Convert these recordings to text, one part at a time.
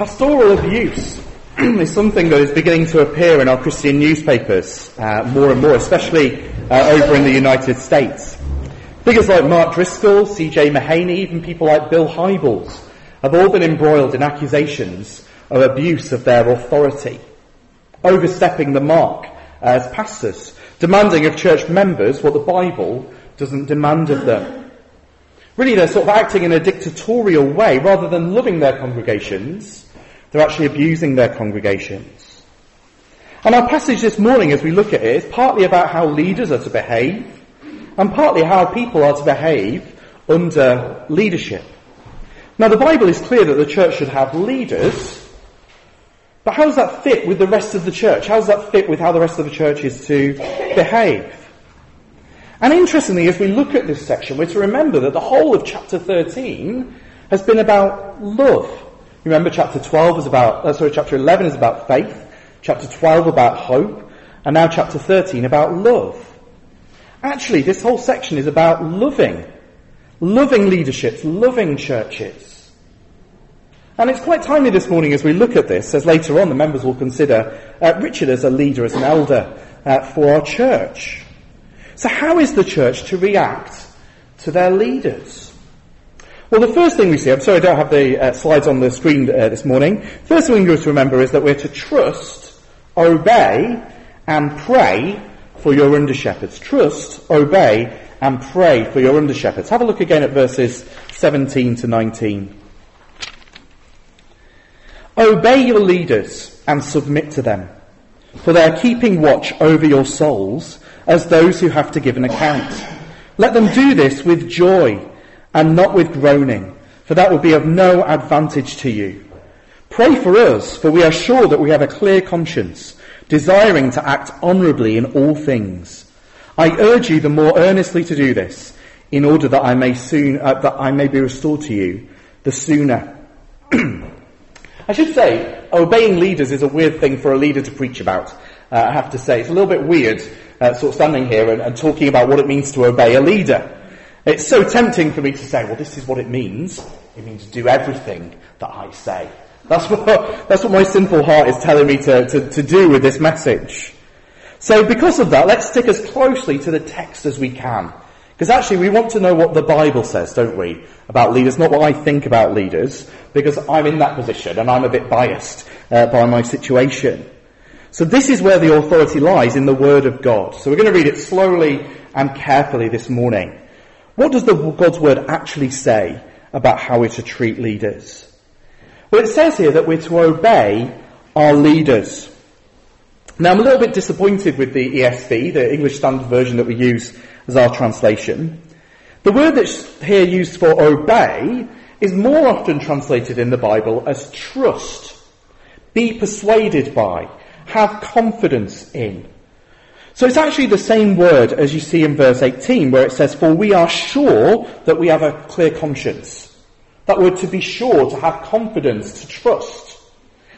Pastoral abuse is something that is beginning to appear in our Christian newspapers uh, more and more, especially uh, over in the United States. Figures like Mark Driscoll, C.J. Mahaney, even people like Bill Hybels have all been embroiled in accusations of abuse of their authority, overstepping the mark as pastors, demanding of church members what the Bible doesn't demand of them. Really, they're sort of acting in a dictatorial way rather than loving their congregations they're actually abusing their congregations. And our passage this morning, as we look at it, is partly about how leaders are to behave, and partly how people are to behave under leadership. Now, the Bible is clear that the church should have leaders, but how does that fit with the rest of the church? How does that fit with how the rest of the church is to behave? And interestingly, as we look at this section, we're to remember that the whole of chapter 13 has been about love. Remember, chapter 12 is about, uh, sorry, chapter 11 is about faith, chapter 12 about hope, and now chapter 13 about love. Actually, this whole section is about loving. Loving leaderships, loving churches. And it's quite timely this morning as we look at this, as later on the members will consider uh, Richard as a leader, as an elder uh, for our church. So how is the church to react to their leaders? Well, the first thing we see, I'm sorry I don't have the uh, slides on the screen uh, this morning. First thing we need to remember is that we're to trust, obey, and pray for your under shepherds. Trust, obey, and pray for your under shepherds. Have a look again at verses 17 to 19. Obey your leaders and submit to them, for they are keeping watch over your souls as those who have to give an account. Let them do this with joy and not with groaning, for that would be of no advantage to you. Pray for us, for we are sure that we have a clear conscience, desiring to act honourably in all things. I urge you the more earnestly to do this, in order that I may soon uh, that I may be restored to you the sooner. I should say, obeying leaders is a weird thing for a leader to preach about. Uh, I have to say, it's a little bit weird, uh, sort of standing here and, and talking about what it means to obey a leader. It's so tempting for me to say, well, this is what it means. It means do everything that I say. That's what, that's what my sinful heart is telling me to, to, to do with this message. So because of that, let's stick as closely to the text as we can. Because actually we want to know what the Bible says, don't we, about leaders, not what I think about leaders, because I'm in that position and I'm a bit biased uh, by my situation. So this is where the authority lies in the Word of God. So we're going to read it slowly and carefully this morning. What does the, God's word actually say about how we're to treat leaders? Well, it says here that we're to obey our leaders. Now, I'm a little bit disappointed with the ESV, the English Standard Version that we use as our translation. The word that's here used for obey is more often translated in the Bible as trust, be persuaded by, have confidence in. So it's actually the same word as you see in verse 18 where it says, for we are sure that we have a clear conscience. That word to be sure, to have confidence, to trust.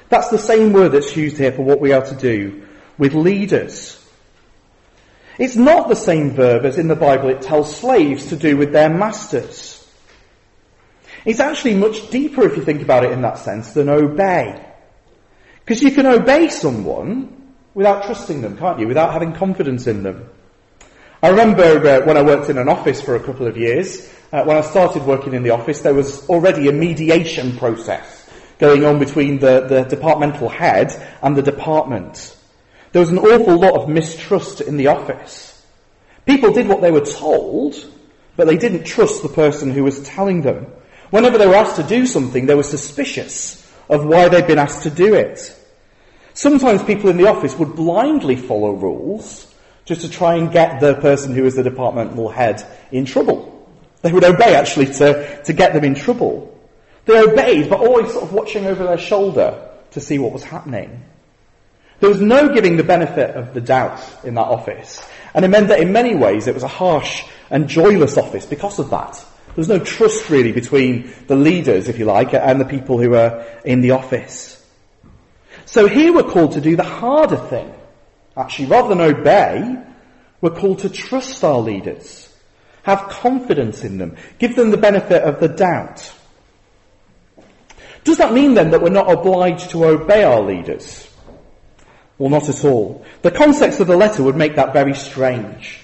That's the same word that's used here for what we are to do with leaders. It's not the same verb as in the Bible it tells slaves to do with their masters. It's actually much deeper if you think about it in that sense than obey. Because you can obey someone without trusting them, can't you? Without having confidence in them. I remember uh, when I worked in an office for a couple of years, uh, when I started working in the office, there was already a mediation process going on between the, the departmental head and the department. There was an awful lot of mistrust in the office. People did what they were told, but they didn't trust the person who was telling them. Whenever they were asked to do something, they were suspicious of why they'd been asked to do it. Sometimes people in the office would blindly follow rules just to try and get the person who is the departmental head in trouble. They would obey actually to, to get them in trouble. They obeyed, but always sort of watching over their shoulder to see what was happening. There was no giving the benefit of the doubt in that office. And it meant that in many ways it was a harsh and joyless office because of that. There was no trust really between the leaders, if you like, and the people who were in the office. So here we're called to do the harder thing. Actually, rather than obey, we're called to trust our leaders. Have confidence in them. Give them the benefit of the doubt. Does that mean then that we're not obliged to obey our leaders? Well, not at all. The context of the letter would make that very strange.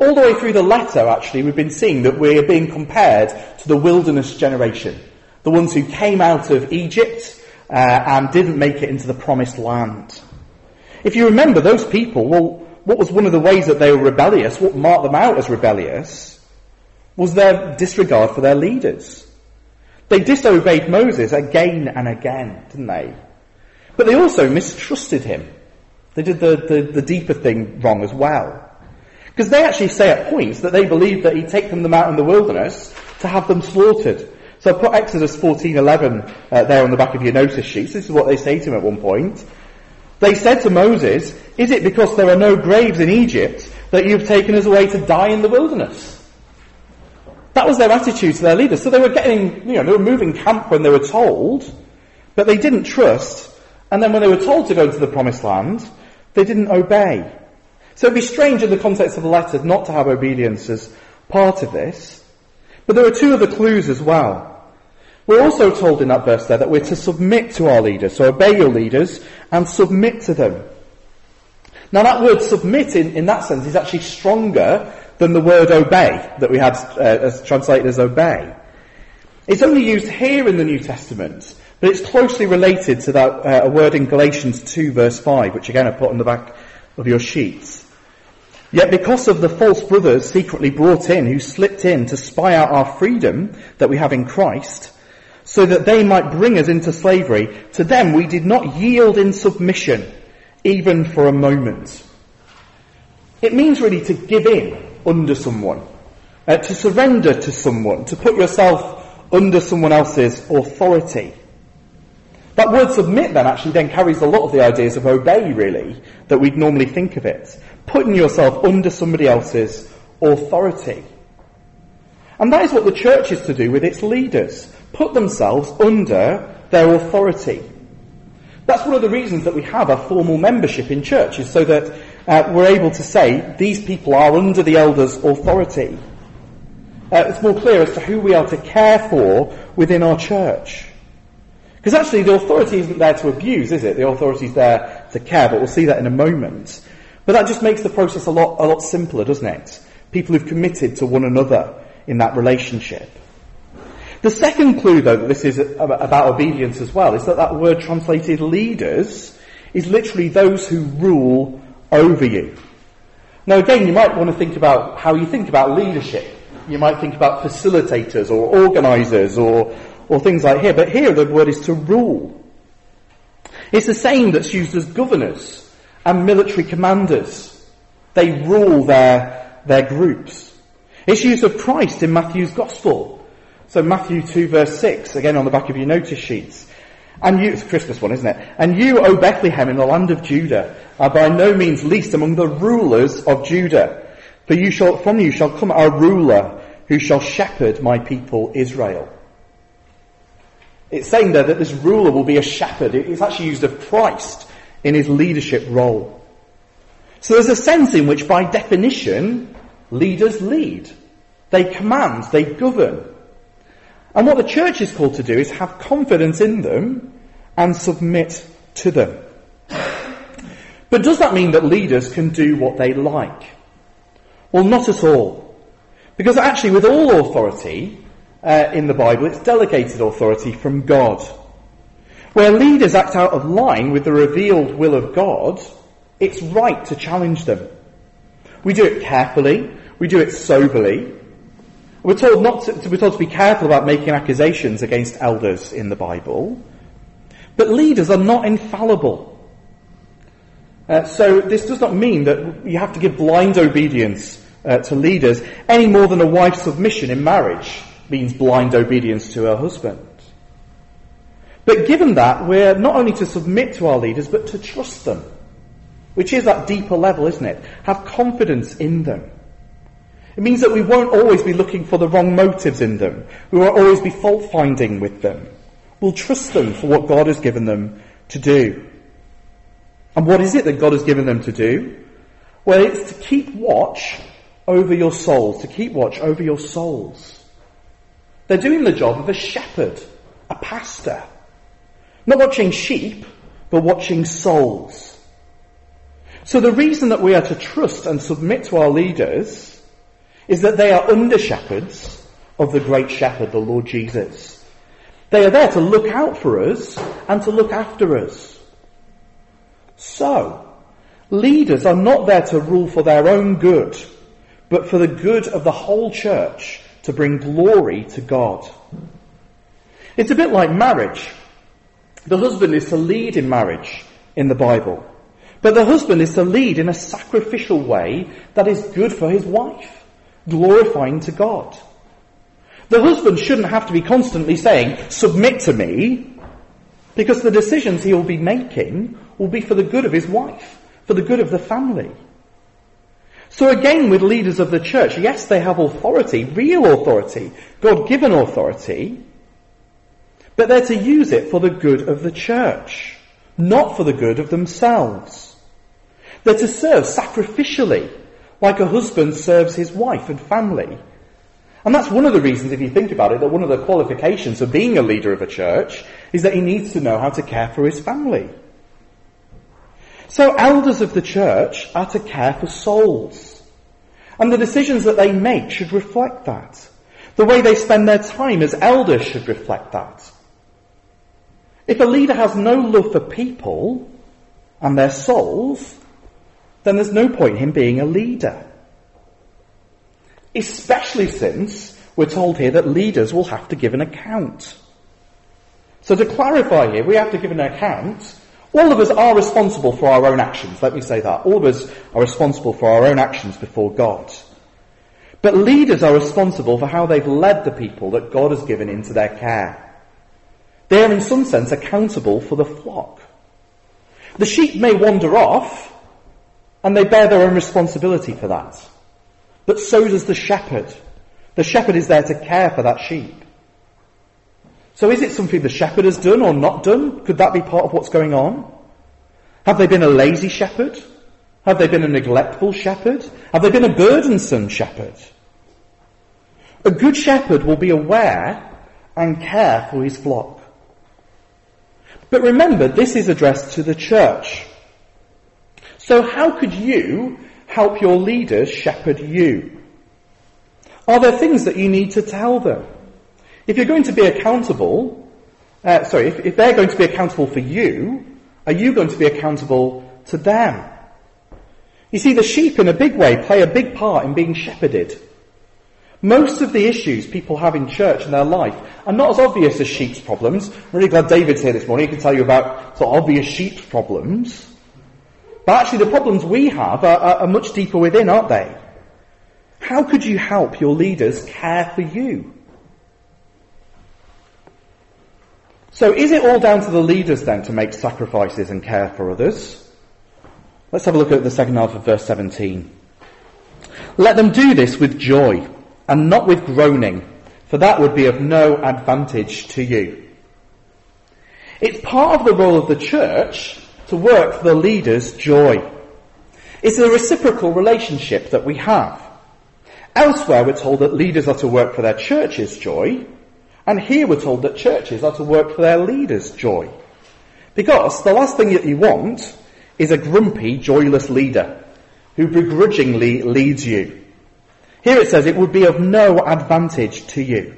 All the way through the letter, actually, we've been seeing that we're being compared to the wilderness generation. The ones who came out of Egypt uh, and didn't make it into the promised land. If you remember those people, well, what was one of the ways that they were rebellious, what marked them out as rebellious, was their disregard for their leaders. They disobeyed Moses again and again, didn't they? But they also mistrusted him. They did the, the, the deeper thing wrong as well. Because they actually say at points that they believed that he'd taken them out in the wilderness to have them slaughtered. So I put Exodus 14:11 uh, there on the back of your notice sheets. This is what they say to him at one point. They said to Moses, "Is it because there are no graves in Egypt that you've taken us away to die in the wilderness?" That was their attitude to their leaders. So they were getting, you know, they were moving camp when they were told, but they didn't trust. And then when they were told to go into the promised land, they didn't obey. So it'd be strange in the context of the letter not to have obedience as part of this. But there are two other clues as well. We're also told in that verse there that we're to submit to our leaders. So obey your leaders and submit to them. Now that word submit in, in that sense is actually stronger than the word obey that we had uh, as translated as obey. It's only used here in the New Testament, but it's closely related to that uh, a word in Galatians 2 verse 5, which again I put on the back of your sheets. Yet because of the false brothers secretly brought in who slipped in to spy out our freedom that we have in Christ, so that they might bring us into slavery, to them we did not yield in submission, even for a moment. It means really to give in under someone, uh, to surrender to someone, to put yourself under someone else's authority. That word submit then actually then carries a lot of the ideas of obey really, that we'd normally think of it. Putting yourself under somebody else's authority. And that is what the church is to do with its leaders. Put themselves under their authority. That's one of the reasons that we have a formal membership in church, is so that uh, we're able to say these people are under the elders' authority. Uh, it's more clear as to who we are to care for within our church. Because actually the authority isn't there to abuse, is it? The authority is there to care, but we'll see that in a moment. But that just makes the process a lot, a lot simpler, doesn't it? People who've committed to one another in that relationship. The second clue, though, that this is about obedience as well, is that that word translated leaders is literally those who rule over you. Now again, you might want to think about how you think about leadership. You might think about facilitators or organisers or, or things like here, but here the word is to rule. It's the same that's used as governors and military commanders. They rule their, their groups. It's used of Christ in Matthew's Gospel. So Matthew 2 verse 6, again on the back of your notice sheets. And you, it's a Christmas one, isn't it? And you, O Bethlehem, in the land of Judah, are by no means least among the rulers of Judah. For you shall, from you shall come a ruler who shall shepherd my people Israel. It's saying there that this ruler will be a shepherd. It's actually used of Christ in his leadership role. So there's a sense in which, by definition, leaders lead. They command, they govern. And what the church is called to do is have confidence in them and submit to them. But does that mean that leaders can do what they like? Well, not at all. Because actually, with all authority uh, in the Bible, it's delegated authority from God. Where leaders act out of line with the revealed will of God, it's right to challenge them. We do it carefully, we do it soberly, we're told not to, we're told to be careful about making accusations against elders in the Bible. But leaders are not infallible. Uh, so this does not mean that you have to give blind obedience uh, to leaders any more than a wife's submission in marriage means blind obedience to her husband. But given that, we're not only to submit to our leaders, but to trust them. Which is that deeper level, isn't it? Have confidence in them. It means that we won't always be looking for the wrong motives in them. We won't always be fault finding with them. We'll trust them for what God has given them to do. And what is it that God has given them to do? Well, it's to keep watch over your souls, to keep watch over your souls. They're doing the job of a shepherd, a pastor. Not watching sheep, but watching souls. So the reason that we are to trust and submit to our leaders is that they are under shepherds of the great shepherd, the Lord Jesus. They are there to look out for us and to look after us. So, leaders are not there to rule for their own good, but for the good of the whole church to bring glory to God. It's a bit like marriage. The husband is to lead in marriage in the Bible. But the husband is to lead in a sacrificial way that is good for his wife, glorifying to God. The husband shouldn't have to be constantly saying, submit to me, because the decisions he will be making will be for the good of his wife, for the good of the family. So again, with leaders of the church, yes, they have authority, real authority, God-given authority, but they're to use it for the good of the church, not for the good of themselves. They're to serve sacrificially, like a husband serves his wife and family. And that's one of the reasons, if you think about it, that one of the qualifications of being a leader of a church is that he needs to know how to care for his family. So elders of the church are to care for souls. And the decisions that they make should reflect that. The way they spend their time as elders should reflect that. If a leader has no love for people and their souls, then there's no point in him being a leader. Especially since we're told here that leaders will have to give an account. So to clarify here, we have to give an account all of us are responsible for our own actions. Let me say that. All of us are responsible for our own actions before God. But leaders are responsible for how they've led the people that God has given into their care. They are in some sense accountable for the flock. The sheep may wander off, and they bear their own responsibility for that. But so does the shepherd. The shepherd is there to care for that sheep. So is it something the shepherd has done or not done? Could that be part of what's going on? Have they been a lazy shepherd? Have they been a neglectful shepherd? Have they been a burdensome shepherd? A good shepherd will be aware and care for his flock. But remember, this is addressed to the church. So how could you help your leaders shepherd you? Are there things that you need to tell them? If you're going to be accountable, uh, sorry, if, if they're going to be accountable for you, are you going to be accountable to them? You see, the sheep in a big way play a big part in being shepherded. Most of the issues people have in church in their life are not as obvious as sheep's problems. I'm really glad David's here this morning. He can tell you about sort of obvious sheep's problems. But actually the problems we have are, are, are much deeper within, aren't they? How could you help your leaders care for you? So is it all down to the leaders then to make sacrifices and care for others? Let's have a look at the second half of verse 17. Let them do this with joy and not with groaning, for that would be of no advantage to you. It's part of the role of the church to work for the leader's joy. It's a reciprocal relationship that we have. Elsewhere we're told that leaders are to work for their church's joy, and here we're told that churches are to work for their leaders' joy. Because the last thing that you want is a grumpy, joyless leader who begrudgingly leads you. Here it says it would be of no advantage to you.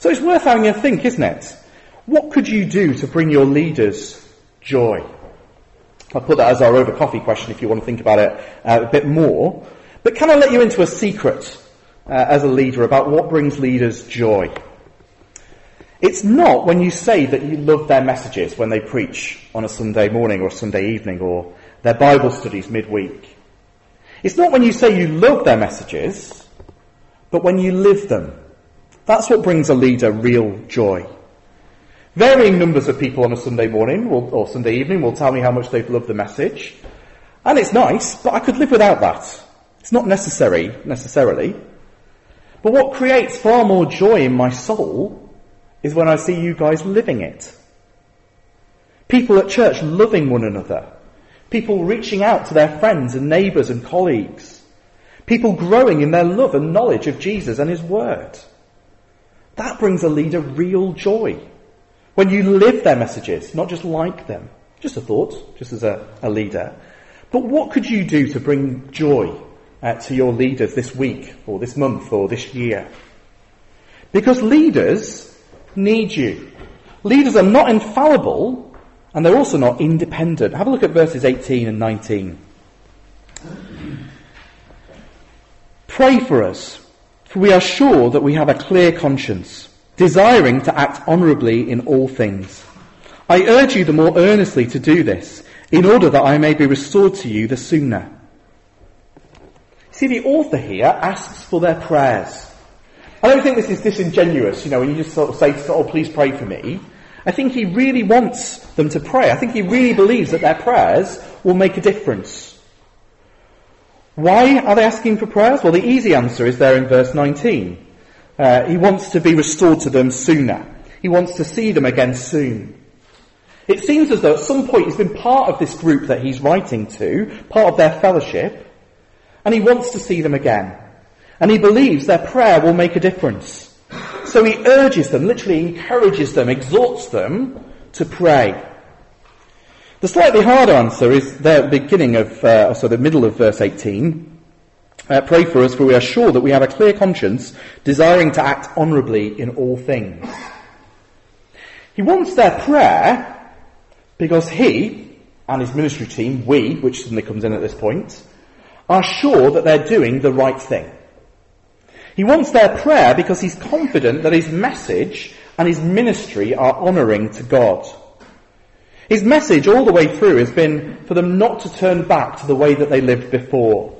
So it's worth having a think, isn't it? What could you do to bring your leaders joy? I'll put that as our over coffee question if you want to think about it uh, a bit more. But can I let you into a secret uh, as a leader about what brings leaders joy? It's not when you say that you love their messages when they preach on a Sunday morning or a Sunday evening or their Bible studies midweek. It's not when you say you love their messages, but when you live them. That's what brings a leader real joy. Varying numbers of people on a Sunday morning will, or Sunday evening will tell me how much they've loved the message. And it's nice, but I could live without that. It's not necessary, necessarily. But what creates far more joy in my soul is when I see you guys living it. People at church loving one another. People reaching out to their friends and neighbours and colleagues. People growing in their love and knowledge of Jesus and His Word. That brings a leader real joy. When you live their messages, not just like them. Just a thought, just as a, a leader. But what could you do to bring joy uh, to your leaders this week, or this month, or this year? Because leaders need you. Leaders are not infallible, and they're also not independent. Have a look at verses 18 and 19. Pray for us, for we are sure that we have a clear conscience, desiring to act honourably in all things. I urge you the more earnestly to do this, in order that I may be restored to you the sooner. See, the author here asks for their prayers. I don't think this is disingenuous, you know, when you just sort of say, oh, please pray for me. I think he really wants them to pray. I think he really believes that their prayers will make a difference. Why are they asking for prayers? Well, the easy answer is there in verse 19. Uh, he wants to be restored to them sooner. He wants to see them again soon. It seems as though at some point he's been part of this group that he's writing to, part of their fellowship, and he wants to see them again. And he believes their prayer will make a difference. So he urges them, literally encourages them, exhorts them to pray. The slightly harder answer is the beginning of, uh, so the middle of verse 18. Uh, pray for us, for we are sure that we have a clear conscience, desiring to act honourably in all things. He wants their prayer because he and his ministry team, we, which suddenly comes in at this point, are sure that they're doing the right thing. He wants their prayer because he's confident that his message and his ministry are honouring to God. His message all the way through has been for them not to turn back to the way that they lived before.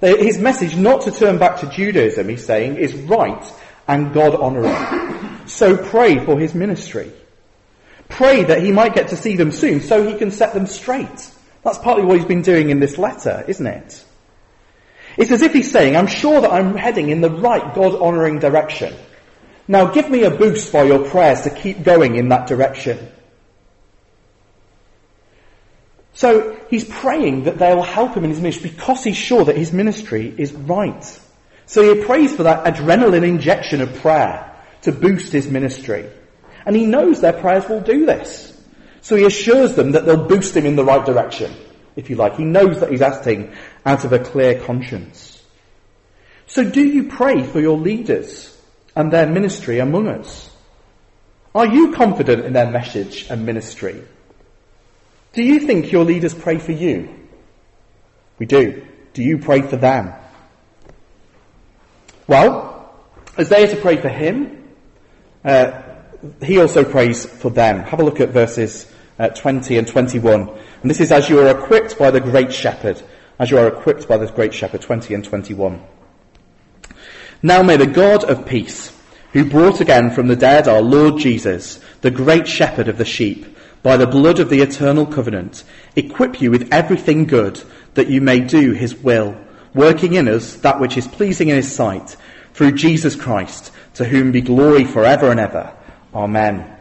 Uh, his message not to turn back to Judaism, he's saying, is right and God honouring. So pray for his ministry. Pray that he might get to see them soon so he can set them straight. That's partly what he's been doing in this letter, isn't it? It's as if he's saying, I'm sure that I'm heading in the right God honouring direction. Now give me a boost by your prayers to keep going in that direction. So he's praying that they'll help him in his ministry because he's sure that his ministry is right. So he prays for that adrenaline injection of prayer to boost his ministry. And he knows their prayers will do this. So he assures them that they'll boost him in the right direction if you like. He knows that he's acting out of a clear conscience. So do you pray for your leaders and their ministry among us? Are you confident in their message and ministry? Do you think your leaders pray for you? We do. Do you pray for them? Well, as they are to pray for him, uh, he also prays for them. Have a look at verses uh, 20 and 21. And this is as you are equipped by the great shepherd, as you are equipped by the great shepherd, 20 and 21. Now may the God of peace, who brought again from the dead our Lord Jesus, the great shepherd of the sheep, by the blood of the eternal covenant, equip you with everything good that you may do his will, working in us that which is pleasing in his sight, through Jesus Christ, to whom be glory forever and ever. Amen.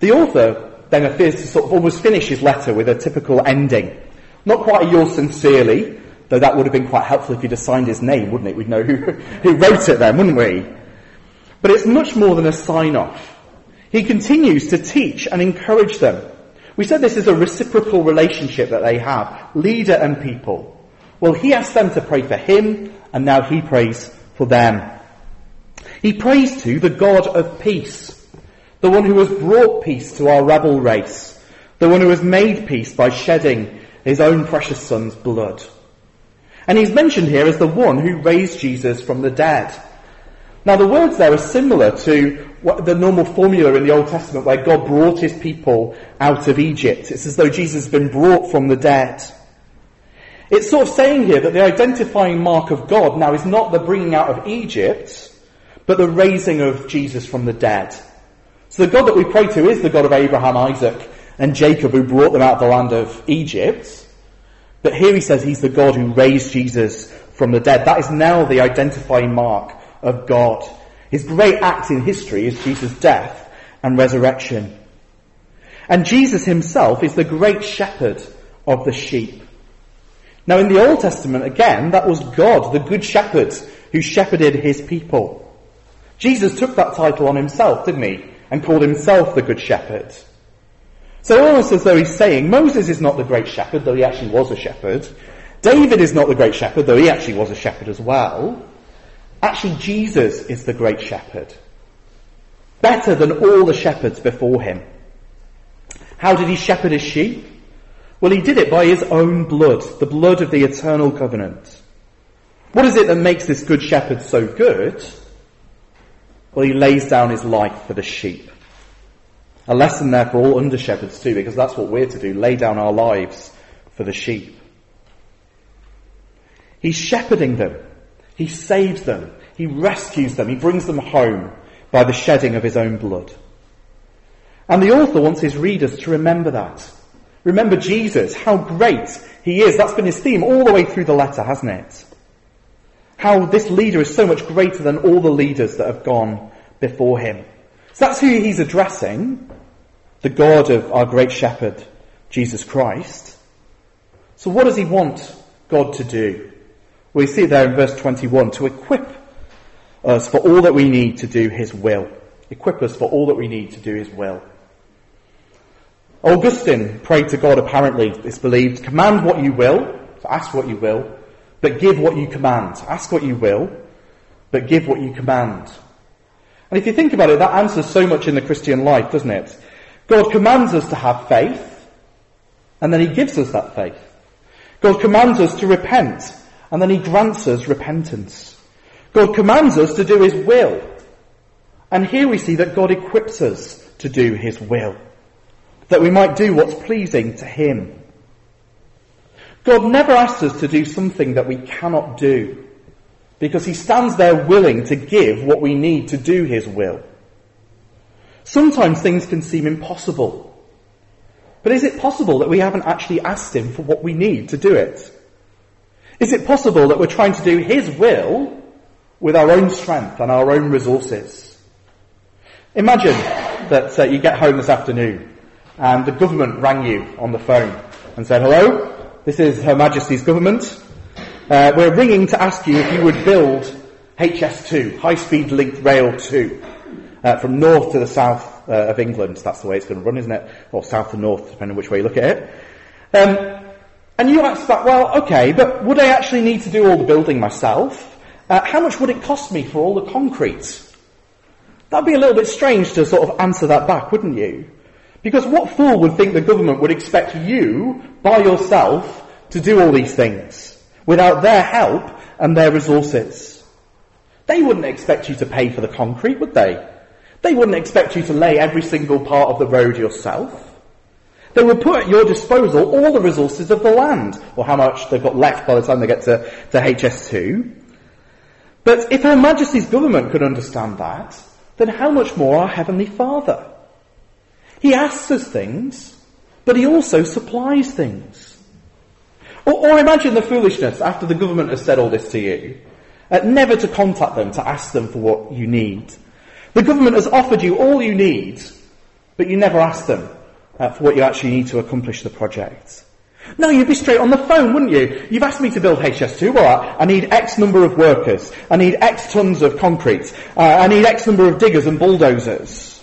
The author then appears to sort of almost finish his letter with a typical ending. Not quite a yours sincerely, though that would have been quite helpful if he'd have signed his name, wouldn't it? We'd know who, who wrote it then, wouldn't we? But it's much more than a sign off. He continues to teach and encourage them. We said this is a reciprocal relationship that they have, leader and people. Well, he asks them to pray for him, and now he prays for them. He prays to the God of peace the one who has brought peace to our rebel race, the one who has made peace by shedding his own precious son's blood. And he's mentioned here as the one who raised Jesus from the dead. Now the words there are similar to the normal formula in the Old Testament where God brought his people out of Egypt. It's as though Jesus has been brought from the dead. It's sort of saying here that the identifying mark of God now is not the bringing out of Egypt, but the raising of Jesus from the dead. So the God that we pray to is the God of Abraham, Isaac, and Jacob who brought them out of the land of Egypt. But here he says he's the God who raised Jesus from the dead. That is now the identifying mark of God. His great act in history is Jesus' death and resurrection. And Jesus himself is the great shepherd of the sheep. Now in the Old Testament, again, that was God, the good shepherd, who shepherded his people. Jesus took that title on himself, didn't he? and called himself the Good Shepherd. So almost as though he's saying, Moses is not the great shepherd, though he actually was a shepherd. David is not the great shepherd, though he actually was a shepherd as well. Actually, Jesus is the great shepherd. Better than all the shepherds before him. How did he shepherd his sheep? Well, he did it by his own blood, the blood of the eternal covenant. What is it that makes this good shepherd so good? Well, he lays down his life for the sheep. A lesson there for all under shepherds too, because that's what we're to do, lay down our lives for the sheep. He's shepherding them. He saves them. He rescues them. He brings them home by the shedding of his own blood. And the author wants his readers to remember that. Remember Jesus, how great he is. That's been his theme all the way through the letter, hasn't it? How this leader is so much greater than all the leaders that have gone before him. So that's who he's addressing, the God of our great shepherd, Jesus Christ. So what does he want God to do? We see there in verse 21, to equip us for all that we need to do his will. Equip us for all that we need to do his will. Augustine prayed to God apparently, it's believed, command what you will, so ask what you will, but give what you command. Ask what you will, but give what you command. And if you think about it, that answers so much in the Christian life, doesn't it? God commands us to have faith, and then he gives us that faith. God commands us to repent, and then he grants us repentance. God commands us to do his will. And here we see that God equips us to do his will. That we might do what's pleasing to him. God never asks us to do something that we cannot do. Because he stands there willing to give what we need to do his will. Sometimes things can seem impossible. But is it possible that we haven't actually asked him for what we need to do it? Is it possible that we're trying to do His will with our own strength and our own resources? Imagine that uh, you get home this afternoon and the government rang you on the phone and said, hello, this is Her Majesty's government. Uh, we're ringing to ask you if you would build HS2, High Speed Linked Rail 2, uh, from north to the south uh, of England. That's the way it's going to run, isn't it? Or south to north, depending on which way you look at it. Um, and you ask back, well, okay, but would I actually need to do all the building myself? Uh, how much would it cost me for all the concrete? That'd be a little bit strange to sort of answer that back, wouldn't you? Because what fool would think the government would expect you, by yourself, to do all these things without their help and their resources? They wouldn't expect you to pay for the concrete, would they? They wouldn't expect you to lay every single part of the road yourself. They will put at your disposal all the resources of the land, or how much they've got left by the time they get to, to HS2. But if Her Majesty's government could understand that, then how much more our Heavenly Father? He asks us things, but He also supplies things. Or, or imagine the foolishness after the government has said all this to you, uh, never to contact them to ask them for what you need. The government has offered you all you need, but you never ask them uh, for what you actually need to accomplish the project. No, you'd be straight on the phone, wouldn't you? You've asked me to build HS2. Well, I need X number of workers. I need X tons of concrete. Uh, I need X number of diggers and bulldozers.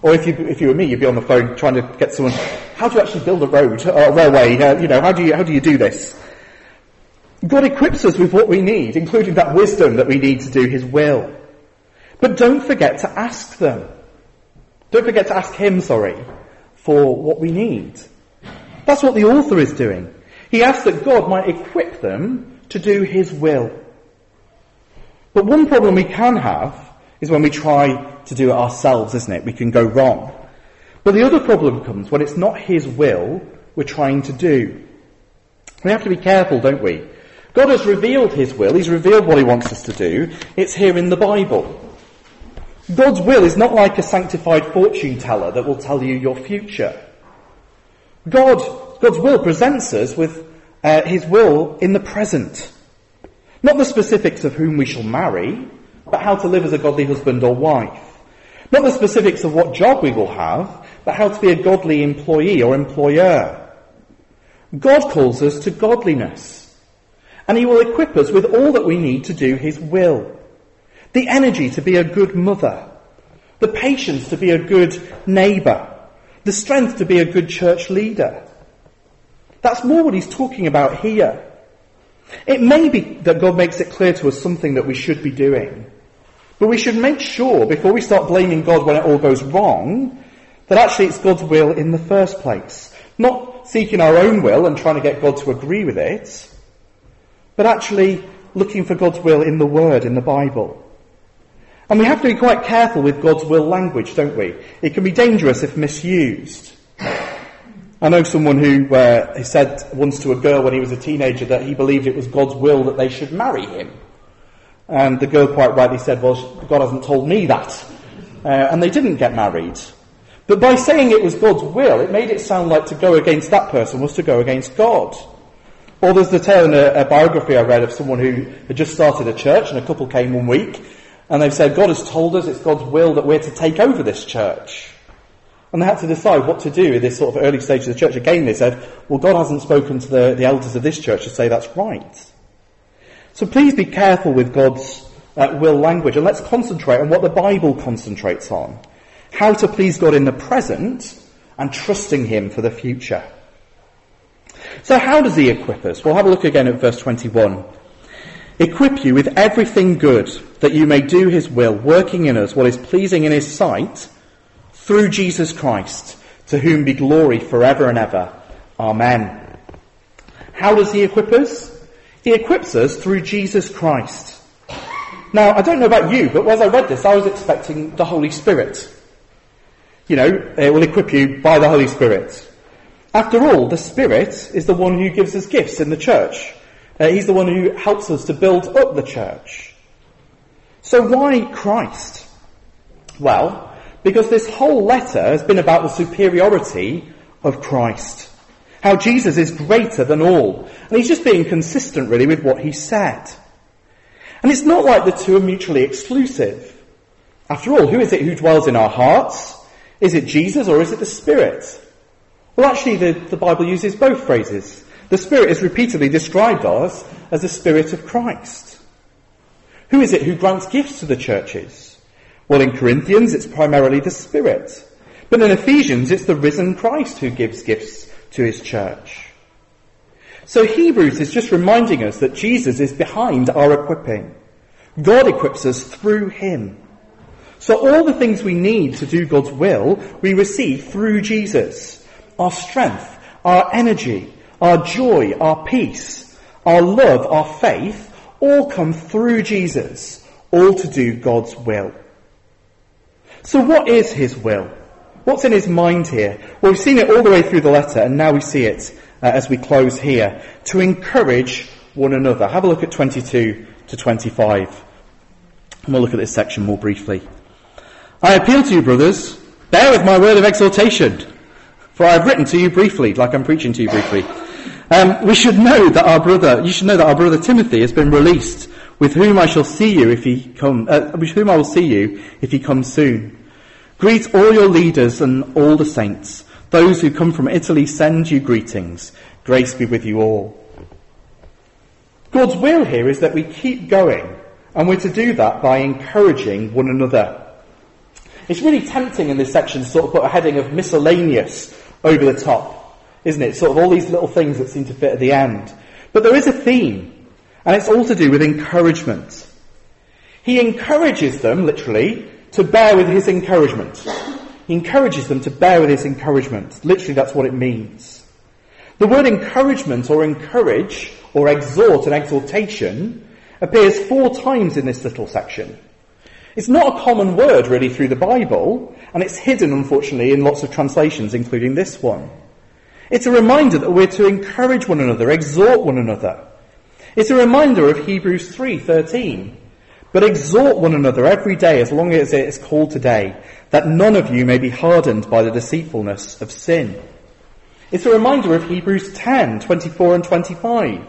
Or if you, if you were me, you'd be on the phone trying to get someone, how do you actually build a road or a railway? Uh, you know, how do you, how do you do this? God equips us with what we need, including that wisdom that we need to do His will. But don't forget to ask them. Don't forget to ask him, sorry, for what we need. That's what the author is doing. He asks that God might equip them to do his will. But one problem we can have is when we try to do it ourselves, isn't it? We can go wrong. But the other problem comes when it's not his will we're trying to do. We have to be careful, don't we? God has revealed his will. He's revealed what he wants us to do. It's here in the Bible. God's will is not like a sanctified fortune teller that will tell you your future. God, God's will presents us with uh, His will in the present. Not the specifics of whom we shall marry, but how to live as a godly husband or wife. Not the specifics of what job we will have, but how to be a godly employee or employer. God calls us to godliness. And He will equip us with all that we need to do His will the energy to be a good mother, the patience to be a good neighbour, the strength to be a good church leader. That's more what he's talking about here. It may be that God makes it clear to us something that we should be doing, but we should make sure before we start blaming God when it all goes wrong that actually it's God's will in the first place. Not seeking our own will and trying to get God to agree with it, but actually looking for God's will in the Word, in the Bible. And we have to be quite careful with God's will language, don't we? It can be dangerous if misused. I know someone who, uh, said once to a girl when he was a teenager that he believed it was God's will that they should marry him. And the girl quite rightly said, well, God hasn't told me that. Uh, and they didn't get married. But by saying it was God's will, it made it sound like to go against that person was to go against God. Or there's the tale in a, a biography I read of someone who had just started a church and a couple came one week and they've said, God has told us it's God's will that we're to take over this church. And they had to decide what to do in this sort of early stage of the church. Again, they said, well, God hasn't spoken to the, the elders of this church to say that's right. So please be careful with God's uh, will language and let's concentrate on what the Bible concentrates on. How to please God in the present and trusting Him for the future. So how does He equip us? We'll have a look again at verse 21. Equip you with everything good that you may do His will, working in us what is pleasing in His sight through Jesus Christ, to whom be glory forever and ever. Amen. How does he equip us? He equips us through Jesus Christ. Now, I don't know about you, but as I read this, I was expecting the Holy Spirit. You know, it will equip you by the Holy Spirit. After all, the Spirit is the one who gives us gifts in the church. Uh, he's the one who helps us to build up the church. So why Christ? Well, because this whole letter has been about the superiority of Christ. How Jesus is greater than all. And he's just being consistent really with what he said. And it's not like the two are mutually exclusive. After all, who is it who dwells in our hearts? Is it Jesus or is it the Spirit? Well, actually, the, the Bible uses both phrases. The Spirit is repeatedly described as, as the Spirit of Christ. Who is it who grants gifts to the churches? Well, in Corinthians, it's primarily the Spirit. But in Ephesians, it's the risen Christ who gives gifts to his church. So Hebrews is just reminding us that Jesus is behind our equipping. God equips us through him. So all the things we need to do God's will, we receive through Jesus. Our strength, our energy, our joy, our peace, our love, our faith, all come through Jesus, all to do God's will. So what is his will? What's in his mind here? Well, we've seen it all the way through the letter, and now we see it uh, as we close here. To encourage one another. Have a look at 22 to 25. And we'll look at this section more briefly. I appeal to you, brothers, bear with my word of exhortation, for I have written to you briefly, like I'm preaching to you briefly. Um, we should know that our brother, you should know that our brother Timothy has been released, with whom I shall see you if he come, uh, with whom I will see you if he comes soon. Greet all your leaders and all the saints. Those who come from Italy send you greetings. Grace be with you all. God's will here is that we keep going, and we're to do that by encouraging one another. It's really tempting in this section to sort of put a heading of miscellaneous over the top, isn't it? Sort of all these little things that seem to fit at the end. But there is a theme, and it's all to do with encouragement. He encourages them, literally, to bear with his encouragement. He encourages them to bear with his encouragement. Literally, that's what it means. The word encouragement or encourage or exhort and exhortation appears four times in this little section. It's not a common word really through the Bible, and it's hidden unfortunately in lots of translations, including this one. It's a reminder that we're to encourage one another, exhort one another. It's a reminder of Hebrews 3:13, but exhort one another every day as long as it is called today, that none of you may be hardened by the deceitfulness of sin. It's a reminder of Hebrews 10, 24 and 25.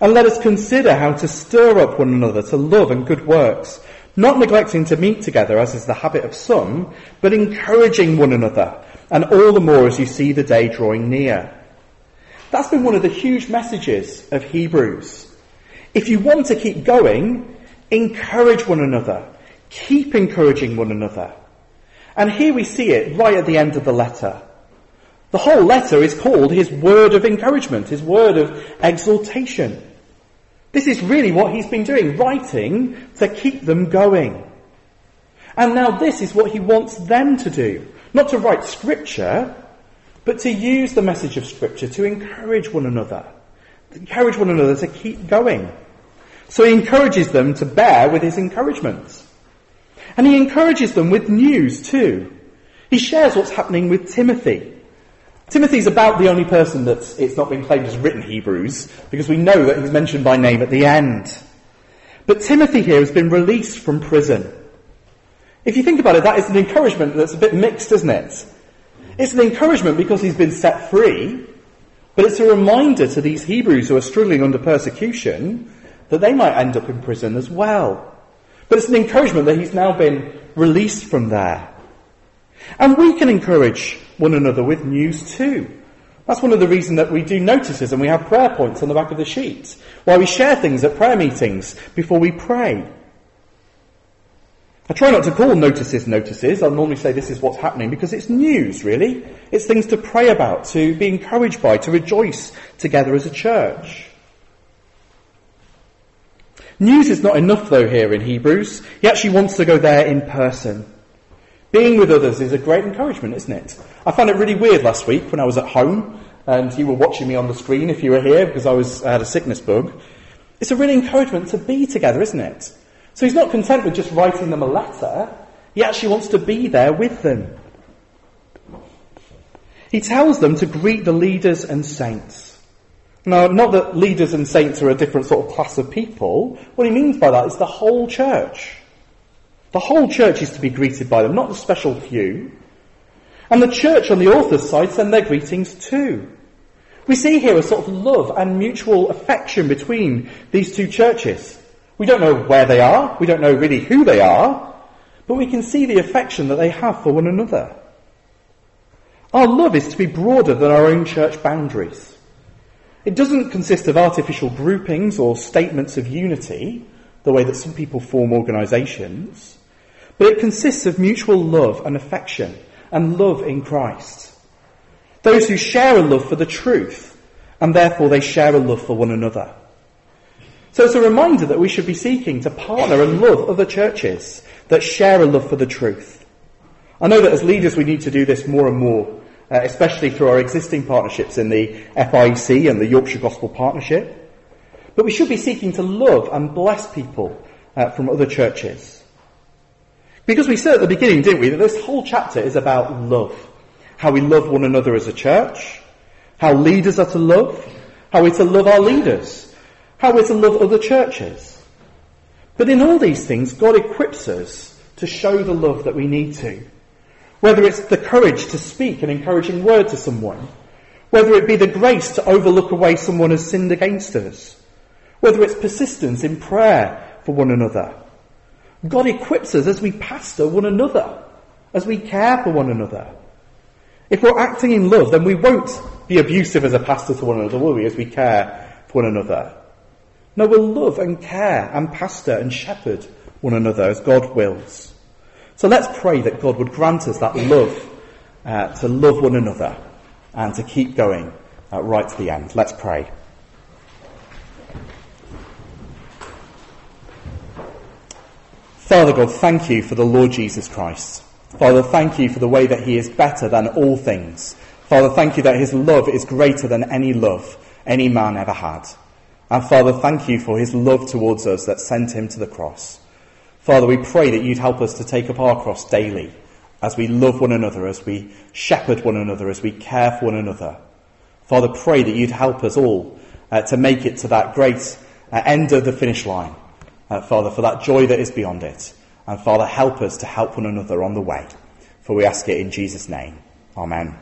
And let us consider how to stir up one another to love and good works, not neglecting to meet together as is the habit of some, but encouraging one another, and all the more as you see the day drawing near. That's been one of the huge messages of Hebrews. If you want to keep going, Encourage one another. Keep encouraging one another. And here we see it right at the end of the letter. The whole letter is called his word of encouragement, his word of exhortation. This is really what he's been doing, writing to keep them going. And now this is what he wants them to do. Not to write scripture, but to use the message of scripture to encourage one another. To encourage one another to keep going. So he encourages them to bear with his encouragement. And he encourages them with news too. He shares what's happening with Timothy. Timothy's about the only person that it's not been claimed has written Hebrews, because we know that he's mentioned by name at the end. But Timothy here has been released from prison. If you think about it, that is an encouragement that's a bit mixed, isn't it? It's an encouragement because he's been set free, but it's a reminder to these Hebrews who are struggling under persecution that they might end up in prison as well. But it's an encouragement that he's now been released from there. And we can encourage one another with news too. That's one of the reasons that we do notices and we have prayer points on the back of the sheet. Why we share things at prayer meetings before we pray. I try not to call notices notices. I'll normally say this is what's happening because it's news, really. It's things to pray about, to be encouraged by, to rejoice together as a church. News is not enough though here in Hebrews. He actually wants to go there in person. Being with others is a great encouragement, isn't it? I found it really weird last week when I was at home and you were watching me on the screen if you were here because I was I had a sickness bug. It's a real encouragement to be together, isn't it? So he's not content with just writing them a letter. He actually wants to be there with them. He tells them to greet the leaders and saints. Now, not that leaders and saints are a different sort of class of people. What he means by that is the whole church. The whole church is to be greeted by them, not the special few. And the church on the author's side send their greetings too. We see here a sort of love and mutual affection between these two churches. We don't know where they are, we don't know really who they are, but we can see the affection that they have for one another. Our love is to be broader than our own church boundaries. It doesn't consist of artificial groupings or statements of unity, the way that some people form organisations. But it consists of mutual love and affection and love in Christ. Those who share a love for the truth and therefore they share a love for one another. So it's a reminder that we should be seeking to partner and love other churches that share a love for the truth. I know that as leaders we need to do this more and more, uh, especially through our existing partnerships in the FIEC and the Yorkshire Gospel Partnership. But we should be seeking to love and bless people uh, from other churches. Because we said at the beginning, didn't we, that this whole chapter is about love. How we love one another as a church, how leaders are to love, how we're to love our leaders, how we're to love other churches. But in all these things, God equips us to show the love that we need to. Whether it's the courage to speak an encouraging word to someone, whether it be the grace to overlook away someone who has sinned against us, whether it's persistence in prayer for one another, God equips us as we pastor one another, as we care for one another. If we're acting in love, then we won't be abusive as a pastor to one another, will we, as we care for one another? No, we'll love and care and pastor and shepherd one another as God wills. So let's pray that God would grant us that love uh, to love one another and to keep going uh, right to the end. Let's pray. Father God, thank you for the Lord Jesus Christ. Father, thank you for the way that he is better than all things. Father, thank you that his love is greater than any love any man ever had. And Father, thank you for his love towards us that sent him to the cross. Father, we pray that you'd help us to take up our cross daily as we love one another, as we shepherd one another, as we care for one another. Father, pray that you'd help us all uh, to make it to that great uh, end of the finish line uh, Father, for that joy that is beyond it. And Father, help us to help one another on the way. For we ask it in Jesus' name. Amen.